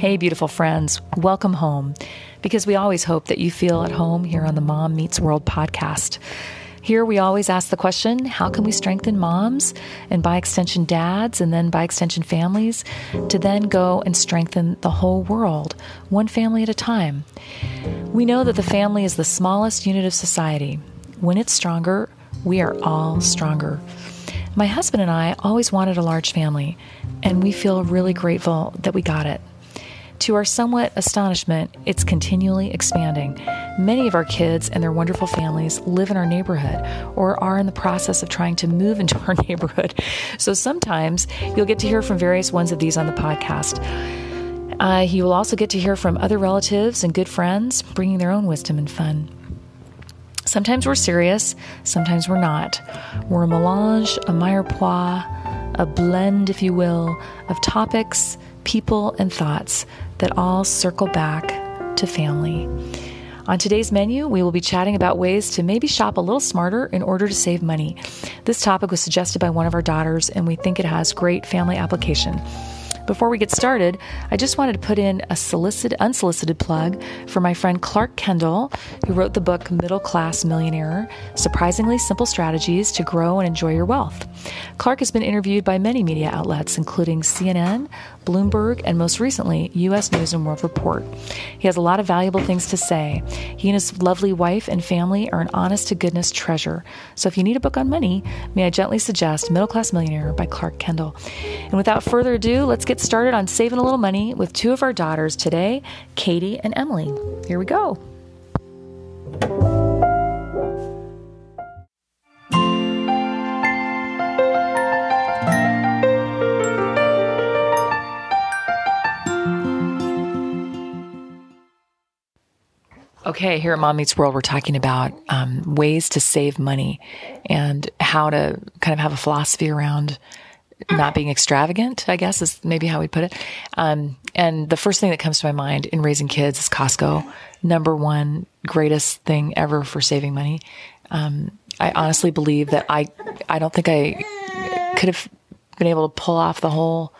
Hey, beautiful friends, welcome home because we always hope that you feel at home here on the Mom Meets World podcast. Here we always ask the question how can we strengthen moms and by extension dads and then by extension families to then go and strengthen the whole world, one family at a time? We know that the family is the smallest unit of society. When it's stronger, we are all stronger. My husband and I always wanted a large family, and we feel really grateful that we got it. To our somewhat astonishment, it's continually expanding. Many of our kids and their wonderful families live in our neighborhood or are in the process of trying to move into our neighborhood. So sometimes you'll get to hear from various ones of these on the podcast. Uh, you will also get to hear from other relatives and good friends bringing their own wisdom and fun. Sometimes we're serious, sometimes we're not. We're a melange, a mirepoix, a blend, if you will, of topics, people, and thoughts that all circle back to family. On today's menu, we will be chatting about ways to maybe shop a little smarter in order to save money. This topic was suggested by one of our daughters, and we think it has great family application. Before we get started, I just wanted to put in a solicited, unsolicited plug for my friend Clark Kendall, who wrote the book Middle Class Millionaire Surprisingly Simple Strategies to Grow and Enjoy Your Wealth. Clark has been interviewed by many media outlets, including CNN, Bloomberg, and most recently, U.S. News and World Report. He has a lot of valuable things to say. He and his lovely wife and family are an honest to goodness treasure. So if you need a book on money, may I gently suggest Middle Class Millionaire by Clark Kendall. And without further ado, let's get started on saving a little money with two of our daughters today, Katie and Emily. Here we go. Okay, here at Mom Meets World, we're talking about um, ways to save money and how to kind of have a philosophy around not being extravagant, I guess is maybe how we put it. Um, and the first thing that comes to my mind in raising kids is Costco. Number one greatest thing ever for saving money. Um, I honestly believe that I, I don't think I could have been able to pull off the whole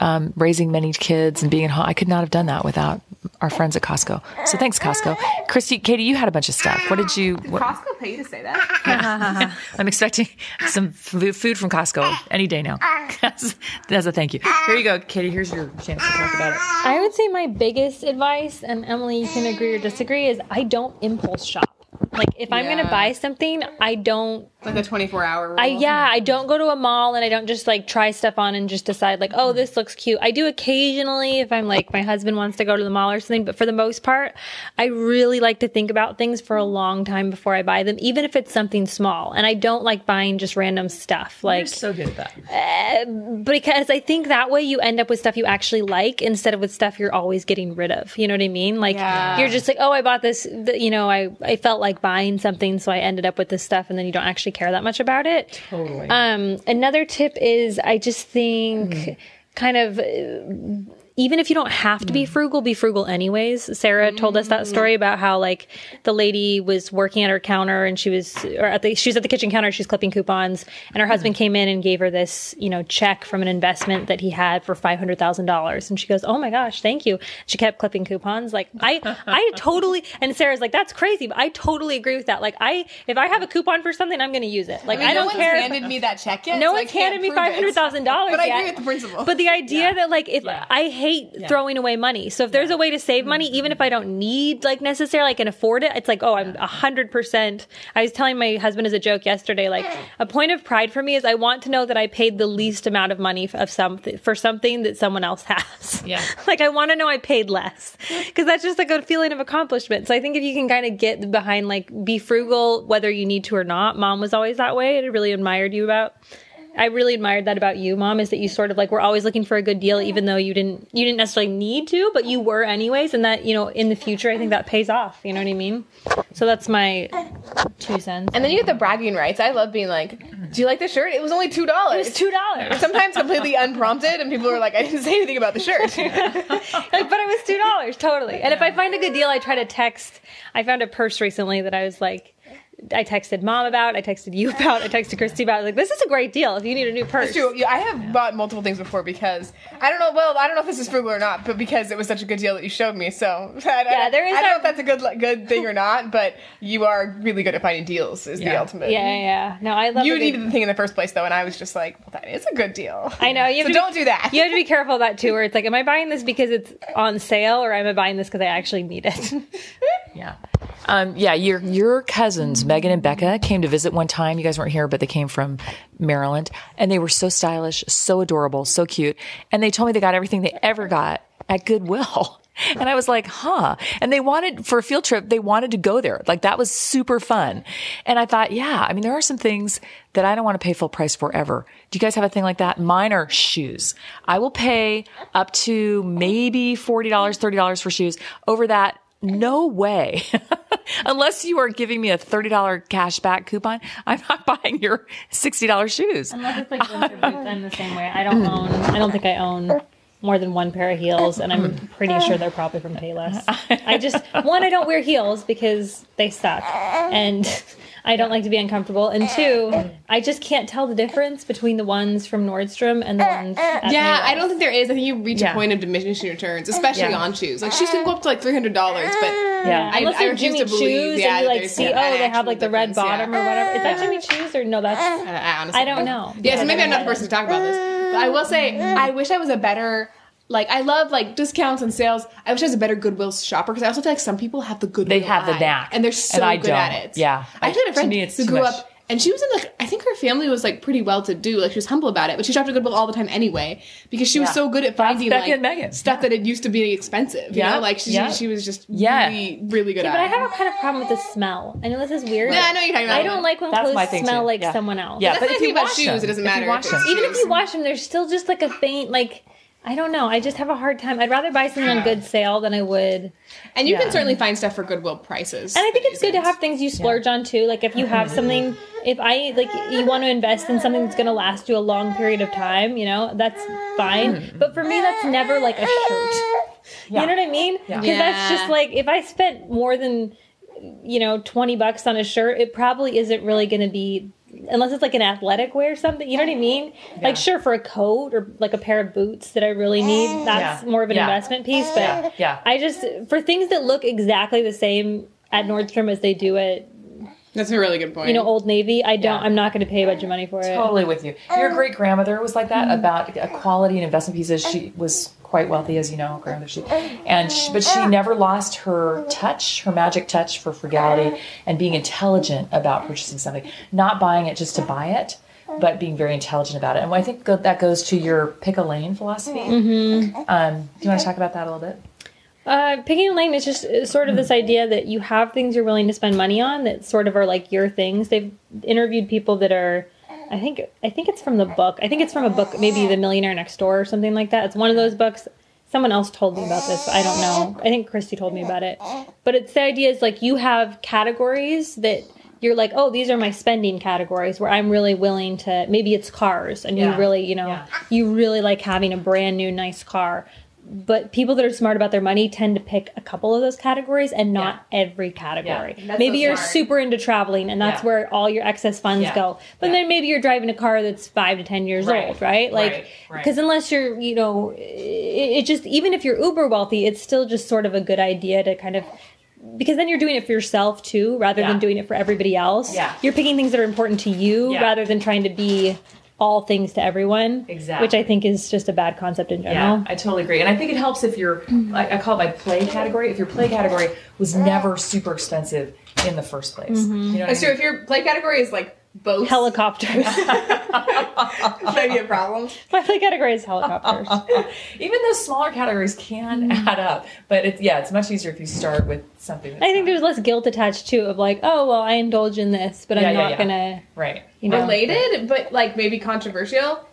um, raising many kids and being at home. I could not have done that without our friends at Costco. So thanks, Costco. Christy, Katie, you had a bunch of stuff. What did you? Did what, Costco pay you to say that? I'm expecting some food from Costco any day now. That's, that's a thank you. Here you go, Katie. Here's your chance to talk about it. I would say my biggest advice, and Emily, you can agree or disagree, is I don't impulse shop. Like if I'm gonna buy something, I don't. Like a 24 hour rule. I yeah, I don't go to a mall and I don't just like try stuff on and just decide like, oh, this looks cute. I do occasionally if I'm like my husband wants to go to the mall or something, but for the most part, I really like to think about things for a long time before I buy them, even if it's something small. And I don't like buying just random stuff. You're Like so good at that. Eh, because I think that way you end up with stuff you actually like instead of with stuff you're always getting rid of. You know what I mean? Like Yeah. you're just like, oh, I bought this. You know, I I felt like buying something, so I ended up with this stuff, and then you don't actually care that much about it. Totally. Um, another tip is I just think kind of. Even if you don't have to be mm. frugal, be frugal anyways. Sarah told us that mm. story about how like the lady was working at her counter and she was or at the she was at the kitchen counter, she's clipping coupons, and her husband mm. came in and gave her this, you know, check from an investment that he had for five hundred thousand dollars. And she goes, Oh my gosh, thank you. She kept clipping coupons. Like I I totally and Sarah's like, That's crazy, but I totally agree with that. Like I if I have a coupon for something, I'm gonna use it. Like I, no don't no care. handed me that check yet. no so one's handed me five hundred thousand dollars. But I agree with the principle. But the idea that like if I hate throwing away money, so if there's a way to save money, Mm-hmm. even if I don't need like necessarily I can afford it, it's like oh I'm a hundred percent. I was telling my husband as a joke yesterday, like a point of pride for me is I want to know that I paid the least amount of money of something for something that someone else has. Yeah. like I want to know I paid less because that's just like a feeling of accomplishment. So I think if you can kind of get behind like be frugal whether you need to or not. Mom was always that way. I really admired you about. I really admired that about you, mom, is that you sort of like were always looking for a good deal, even though you didn't you didn't necessarily need to, but you were anyways, and that you know in the future I think that pays off. You know what I mean? So that's my two cents. and then you get the bragging rights. I love being like, "Do you like the shirt? It was only two dollars. it was two dollars, Sometimes completely unprompted, and people are like, "I didn't say anything about the shirt." like, but it was two dollars totally. And if I find a good deal, I try to text. I found a purse recently that I was like. I texted mom about, I texted you about, I texted Christy about. Like, this is a great deal if you need a new purse. It's true. Yeah, I have bought multiple things before because I don't know. Well, I don't know if this is frugal or not, but because it was such a good deal that you showed me. So I, Yeah, there is I don't know if that's a good good thing or not, but you are really good at finding deals. Is the ultimate. Yeah, yeah, yeah. No, I love You a needed the thing in the first place though, and I was just like, well, that is a good deal. I know you So to don't be, do that. You have to be careful of that too. Where it's like, am I buying this because it's on sale, or am I buying this because I actually need it? Yeah. Um, yeah, your your cousins, Megan and Becca, came to visit one time. You guys weren't here, but they came from Maryland, and they were so stylish, so adorable, so cute. And they told me they got everything they ever got at Goodwill. And I was like, huh. And they wanted, for a field trip, they wanted to go there. Like that was super fun. And I thought, yeah, I mean, there are some things that I don't want to pay full price for ever. Do you guys have a thing like that? Mine are shoes. I will pay up to maybe $40, $30 for shoes. Over that, no way. Unless you are giving me a $30 cash back coupon, I'm not buying your $60 shoes. Unless it's like winter boots, I'm the same way. I don't own. I don't think I own more than one pair of heels, and I'm pretty sure they're probably from Payless. I just one, I don't wear heels because they suck, and I don't like to be uncomfortable. And two, I just can't tell the difference between the ones from Nordstrom and the ones. At Yeah, Payless. I don't think there is. I think you reach Yeah. a point of diminishing returns, especially Yeah. on shoes. Like shoes can go up to like three hundred dollars, but Yeah. I- Unless I they're refuse Jimmy to believe, Choos yeah, and you like there's see, oh, they have like the red difference, yeah. bottom or whatever. Is that Jimmy Choos or no? That's I, I honestly I don't know. Yeah, so maybe I'm not the person to talk about this. But I will say, I wish I was a better. Like I love like discounts and sales. I wish I was a better Goodwill shopper because I also feel like some people have the Goodwill. They have the eye, knack, and they're so and I good don't. at it. Yeah. I actually had a To friend me, it's who grew much. up, and she was in like I think her family was like pretty well to do. Like she was humble about it, but she shopped at Goodwill all the time anyway because she was Yeah. so good at finding Becky like and Megan. stuff that had used to be expensive. You Yeah. know, like she Yeah. she was just Yeah. really really good Yeah, at but I have a kind of problem with the smell. I know this is weird. Yeah, I know you're talking about. I don't like when That's my clothes smell too. like Yeah. someone else. Yeah, That's but if you wash shoes, them, it doesn't matter if even if you wash them, there's still just like a faint like I don't know. I just have a hard time. I'd rather buy something on good sale than I would. And you Yeah. can certainly find stuff for Goodwill prices. And I think it's good to have things you splurge on too. Like if you have mm-hmm. something, if I like you want to invest in something that's going to last you a long period of time, you know, that's fine. Mm. But for me, that's never like a shirt. You know what I mean? Because Yeah. that's just like if I spent more than you know 20 bucks on a shirt it probably isn't really going to be unless it's like an athletic wear or something you know what i mean like sure for a coat or like a pair of boots that i really need that's Yeah. more of an Yeah. investment piece but Yeah. Yeah. i just for things that look exactly the same at nordstrom as they do at That's a really good point. you know old navy i don't Yeah. i'm not going to pay a bunch of money for it Totally with you. Your great grandmother was like that about uh, quality and investment pieces. She was quite wealthy, as you know, grandmother. She and she, but she never lost her touch, her magic touch for frugality and being intelligent about purchasing something, not buying it just to buy it. But being very intelligent about it, and I think that goes to your pick a lane philosophy. Mm-hmm. Um, do you want to talk about that a little bit? Uh, picking a lane is just sort of this idea that you have things you're willing to spend money on that sort of are like your things. They've interviewed people that are, I think, I think it's from the book. I think it's from a book, maybe The Millionaire Next Door or something like that. It's one of those books. Someone else told me about this. I don't know. I think Christy told me about it. But it's the idea is like you have categories that you're like, oh, these are my spending categories where I'm really willing to. Maybe it's cars, and Yeah. you really, you know, Yeah. you really like having a brand new nice car but people that are smart about their money tend to pick a couple of those categories and not every category. Yeah, maybe so you're smart. super into traveling and that's Yeah. where all your excess funds Yeah. go. But Yeah. then maybe you're driving a car that's 5 to 10 years Right. old, right? Like Right. Right. unless you're, you know, it, it just even if you're uber wealthy, it's still just sort of a good idea to kind of because then you're doing it for yourself too rather Yeah. than doing it for everybody else. Yeah. You're picking things that are important to you Yeah. rather than trying to be all things to everyone. Exactly. Which I think is just a bad concept in general. Yeah, I totally agree. And I think it helps if your, I, I call it my play category, if your play category was never super expensive in the first place. Mm-hmm. You know what I true. mean? If your play category is like boats, Helicopters. might be a problem. My play category is helicopters. Even those smaller categories can mm. add up. But it's, yeah, it's much easier if you start with something that's I think there's less guilt attached too of like, oh well, I indulge in this, but Yeah, I'm yeah, not yeah. gonna, right. you know. Related, but like maybe controversial.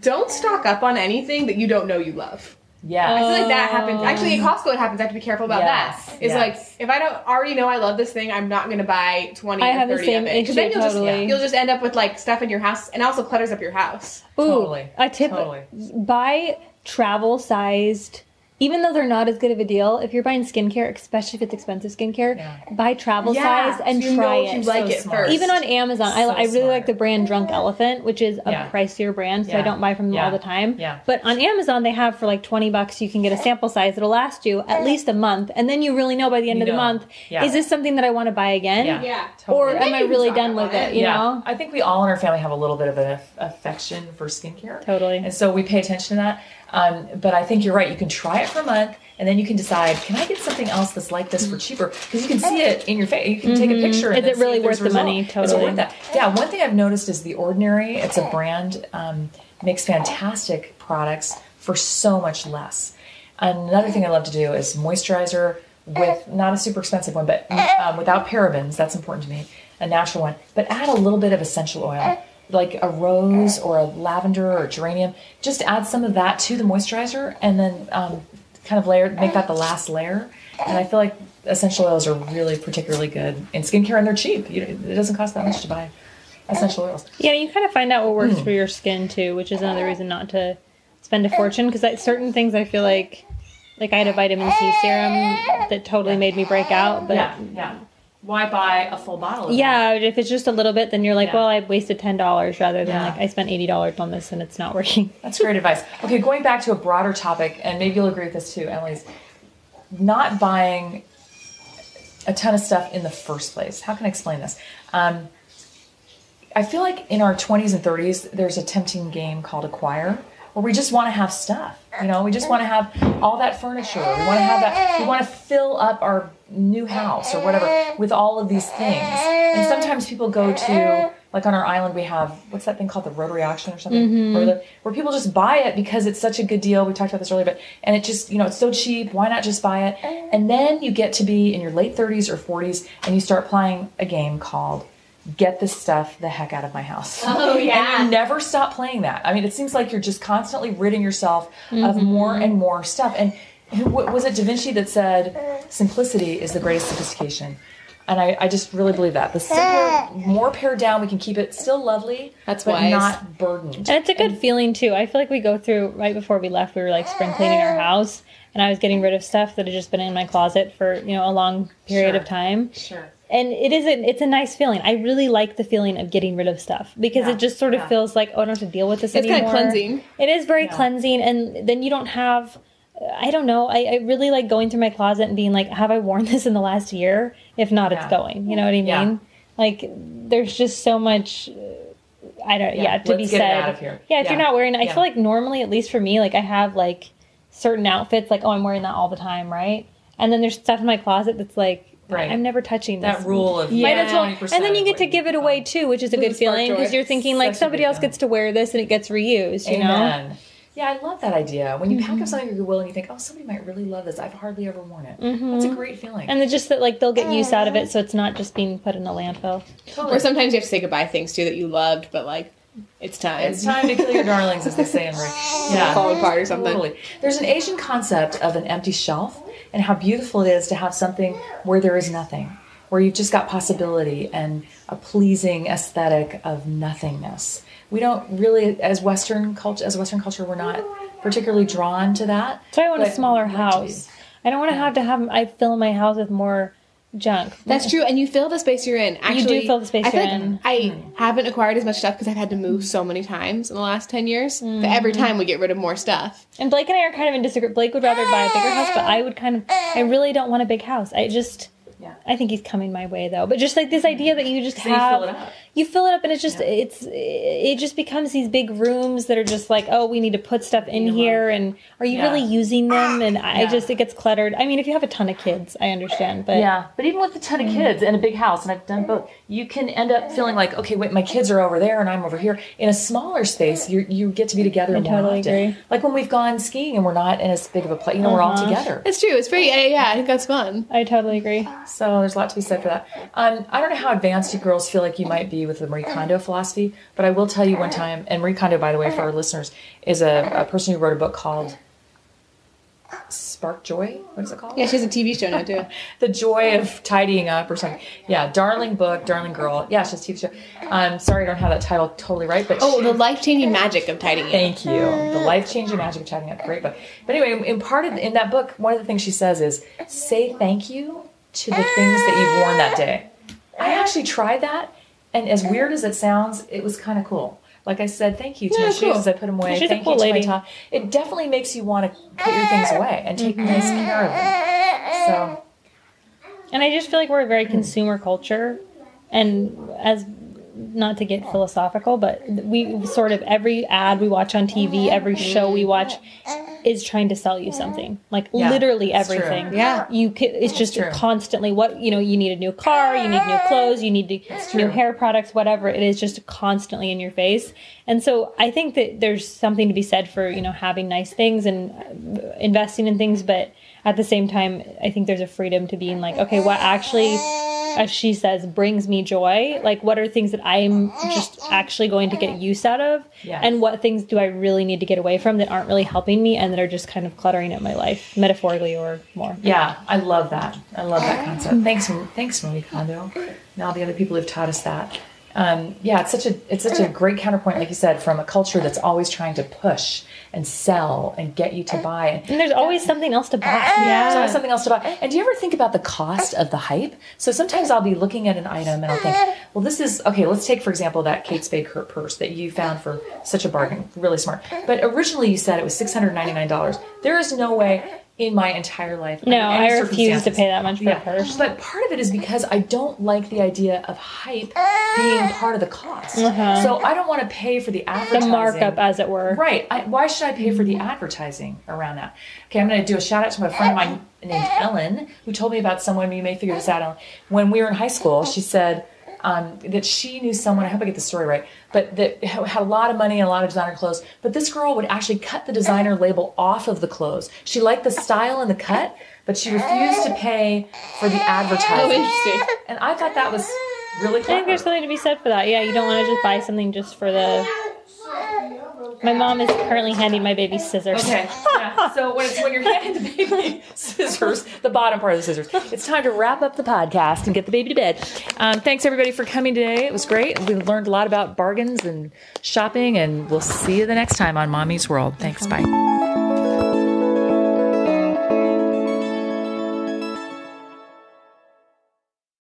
Don't stock up on anything that you don't know you love. Yeah. I feel like that happens. Actually, at oh. Costco, it happens. I have to be careful about Yes, that. It's yes. like if I don't already know I love this thing, I'm not going to buy twenty I or have the thirty same of it issue, then you'll totally. just you'll just end up with like stuff in your house, and also clutters up your house. Ooh, Totally. a tip: Totally. buy travel sized even though they're not as good of a deal, if you're buying skincare, especially if it's expensive skincare, Yeah. buy travel Yeah, size and so you try know if it. you like So it smart. first. Even on Amazon, I, So I really smart. like the brand Drunk Elephant, which is a Yeah. pricier brand, so I don't buy from them Yeah. all the time. Yeah. But on Amazon, they have for like 20 bucks, you can get a sample size that'll last you at least a month. And then you really know by the end You of the know. month, Yeah. is this something that I want to buy again? Yeah. Yeah. Or am I really done with it? it. You yeah, know? I think we all in our family have a little bit of an aff- affection for skincare. Totally. And so we pay attention to that. Um, but I think you're right. You can try it for a month, and then you can decide: Can I get something else that's like this for cheaper? Because you can see it in your face. You can take a picture. and Mm-hmm. Is it really worth the result. money? Is it Totally. worth that? Yeah. One thing I've noticed is the Ordinary. It's a brand um, makes fantastic products for so much less. Another thing I love to do is moisturizer with not a super expensive one, but um, without parabens. That's important to me. A natural one, but add a little bit of essential oil, like a rose or a lavender or a geranium. Just add some of that to the moisturizer, and then um, kind of layer, make that the last layer. And I feel like essential oils are really particularly good in skincare, and they're cheap. You, it doesn't cost that much to buy essential oils. Yeah, you kind of find out what works Hmm. for your skin too, which is another reason not to spend a fortune. Because certain things I feel like, like I had a vitamin C serum that totally made me break out. But Yeah, yeah. Why buy a full bottle? Of that? Yeah, if it's just a little bit, then you're like, Yeah. well, I wasted ten dollars rather than Yeah. like I spent eighty dollars on this and it's not working. That's great advice. Okay, going back to a broader topic, and maybe you'll agree with this too, Emily's not buying a ton of stuff in the first place. How can I explain this? Um, I feel like in our 20s and 30s, there's a tempting game called acquire, where we just want to have stuff. You know, we just want to have all that furniture. We want to have that. We want to fill up our new house or whatever with all of these things. And sometimes people go to, like on our island, we have what's that thing called, the rotary auction or something, mm-hmm. where, the, where people just buy it because it's such a good deal. We talked about this earlier, but and it just you know it's so cheap. Why not just buy it? And then you get to be in your late 30s or 40s, and you start playing a game called get this stuff the heck out of my house. Oh, yeah. And you never stop playing that. I mean, it seems like you're just constantly ridding yourself of mm-hmm. more and more stuff. And who, was it Da Vinci that said, simplicity is the greatest sophistication? And I, I just really believe that. The simpler, more pared down, we can keep it still lovely, That's but wise. not burdened. And it's a good feeling too. I feel like we go through right before we left, we were like spring cleaning our house, and I was getting rid of stuff that had just been in my closet for you know a long period Sure. of time. Sure. And it is a, it's a nice feeling. I really like the feeling of getting rid of stuff because Yeah, it just sort of yeah. feels like oh, I don't have to deal with this It's anymore. kinda cleansing. It is very Yeah. cleansing, and then you don't have. I don't know. I, I really like going through my closet and being like, have I worn this in the last year? If not, Yeah. it's going. You know what I mean? Yeah. Like, there's just so much. I don't. Yeah, Yeah, to be let's it said. out of here. Yeah, if you're not wearing, it, I Yeah. feel like normally, at least for me, like I have like certain outfits, like oh, I'm wearing that all the time, right? And then there's stuff in my closet that's like, Right. I'm never touching this. That rule of Might as well. 20% And then you get to give it away too, which is a good feeling because you're thinking like somebody else gets to wear this and it gets reused. You know. Amen. Yeah, I love that idea. When you pack Mm-hmm. up something at Goodwill and you think, oh, somebody might really love this. I've hardly ever worn it. That's a great feeling. Mm-hmm. And just that like they'll get use out of it, so it's not just being put in a landfill. Totally. Or sometimes you have to say goodbye things too that you loved, but like it's time. It's time to kill your darlings, as they say in Rick. Yeah, Fall apart or something. Totally. There's an Asian concept of an empty shelf and how beautiful it is to have something where there is nothing, where you've just got possibility and a pleasing aesthetic of nothingness. We don't really, as Western culture, as Western culture, we're not particularly drawn to that. So I want a smaller we'd like to be. house. I don't want to have to have. I fill my house with more junk. That's true, and you fill the space you're in. Actually, you do fill the space I you're like in. I haven't acquired as much stuff because I've had to move so many times in the last ten years. Mm-hmm. every time we get rid of more stuff. And Blake and I are kind of in disagreement. Blake would rather buy a bigger house, but I would kind of. I really don't want a big house. I just. Yeah. I think he's coming my way though. But just like this idea that you just So you have, fill it up. you fill it up, and it's just it's it just becomes these big rooms that are just like, oh, we need to put stuff in You here, and are you Yeah. really using them? And I Yeah. just it gets cluttered. I mean, if you have a ton of kids, I understand, but Yeah, but even with a ton of Mm. kids and a big house, and I've done both, you can end up feeling like, okay, wait, my kids are over there and I'm over here. In a smaller space, you you get to be together more totally often. agree. Like when we've gone skiing and we're not in as big of a place, you know, we're all Uh-huh. together. It's true. It's pretty. Yeah, yeah, I think that's fun. I totally agree. So there's a lot to be said for that. Um, I don't know how advanced you girls feel like you might be with the Marie Kondo philosophy, but I will tell you one time, and Marie Kondo, by the way, for our listeners, is a, a person who wrote a book called Spark Joy. What is it called? Yeah, she has a TV show now too. the joy of tidying up or something. Yeah, darling book, darling girl. Yeah, it's just a TV show. Um, sorry, I don't have that title totally right, but Oh, she- the life changing magic of tidying. up. Thank you. The life changing magic of tidying up. Great book. But anyway, in part of in that book, one of the things she says is say thank you to the things that you've worn that day. I actually tried that, and as weird as it sounds, it was kind of cool. Like I said, thank you to Yeah, my shoes as I put them away. She's a thank cool you to my. It definitely makes you want to put your things away and take mm-hmm. nice care of them. So And I just feel like we're a very consumer culture, and as not to get philosophical, but we sort of every ad we watch on TV, every show we watch is trying to sell you something. Like Yeah, literally it's true. everything. Yeah. you can, it's just true. constantly what you know. You need a new car, you need new clothes, you need to, new hair products, whatever. It is just constantly in your face. And so I think that there's something to be said for you know having nice things and uh, investing in things, but at the same time, I think there's a freedom to being like, okay, what actually, as she says, brings me joy? Like, what are things that I'm just actually going to get use out of? Yes. And what things do I really need to get away from that aren't really helping me and that are just kind of cluttering up my life, metaphorically or more? Yeah, I love that. I love that concept. Thanks, thanks, Marie Kondo, and all the other people who've taught us that. Um, yeah, it's such a it's such a great counterpoint, like you said, from a culture that's always trying to push and sell and get you to buy. And there's always something else to buy. There's always something else to buy. And do you ever think about the cost of the hype? So sometimes I'll be looking at an item and I'll think, well, this is okay. Let's take for example that Kate Spade purse that you found for such a bargain, really smart. But originally you said it was six hundred ninety nine dollars. There is no way in my entire life. No, I refuse to pay that much for yeah. a purse. But part of it is because I don't like the idea of hype ah! being part of the cost. Uh-huh. So I don't want to pay for the advertising. The markup, as it were. Right. I, why should I pay for the advertising around that? Okay, I'm going to do a shout out to a friend of mine named Ellen, who told me about someone. You may figure this out. Ellen. When we were in high school, she said um, that she knew someone. I hope I get the story right, but that had a lot of money and a lot of designer clothes. But this girl would actually cut the designer label off of the clothes. She liked the style and the cut, but she refused to pay for the advertising. Oh, interesting. And I thought that was really cool. I think there's something to be said for that. Yeah, you don't want to just buy something just for the. My mom is currently handing my baby scissors. Okay. Yeah. So when it's when you're handing the baby scissors, the bottom part of the scissors, it's time to wrap up the podcast and get the baby to bed. Um, thanks everybody for coming today. It was great. We learned a lot about bargains and shopping, and we'll see you the next time on Mom Meets World. Thanks. Bye.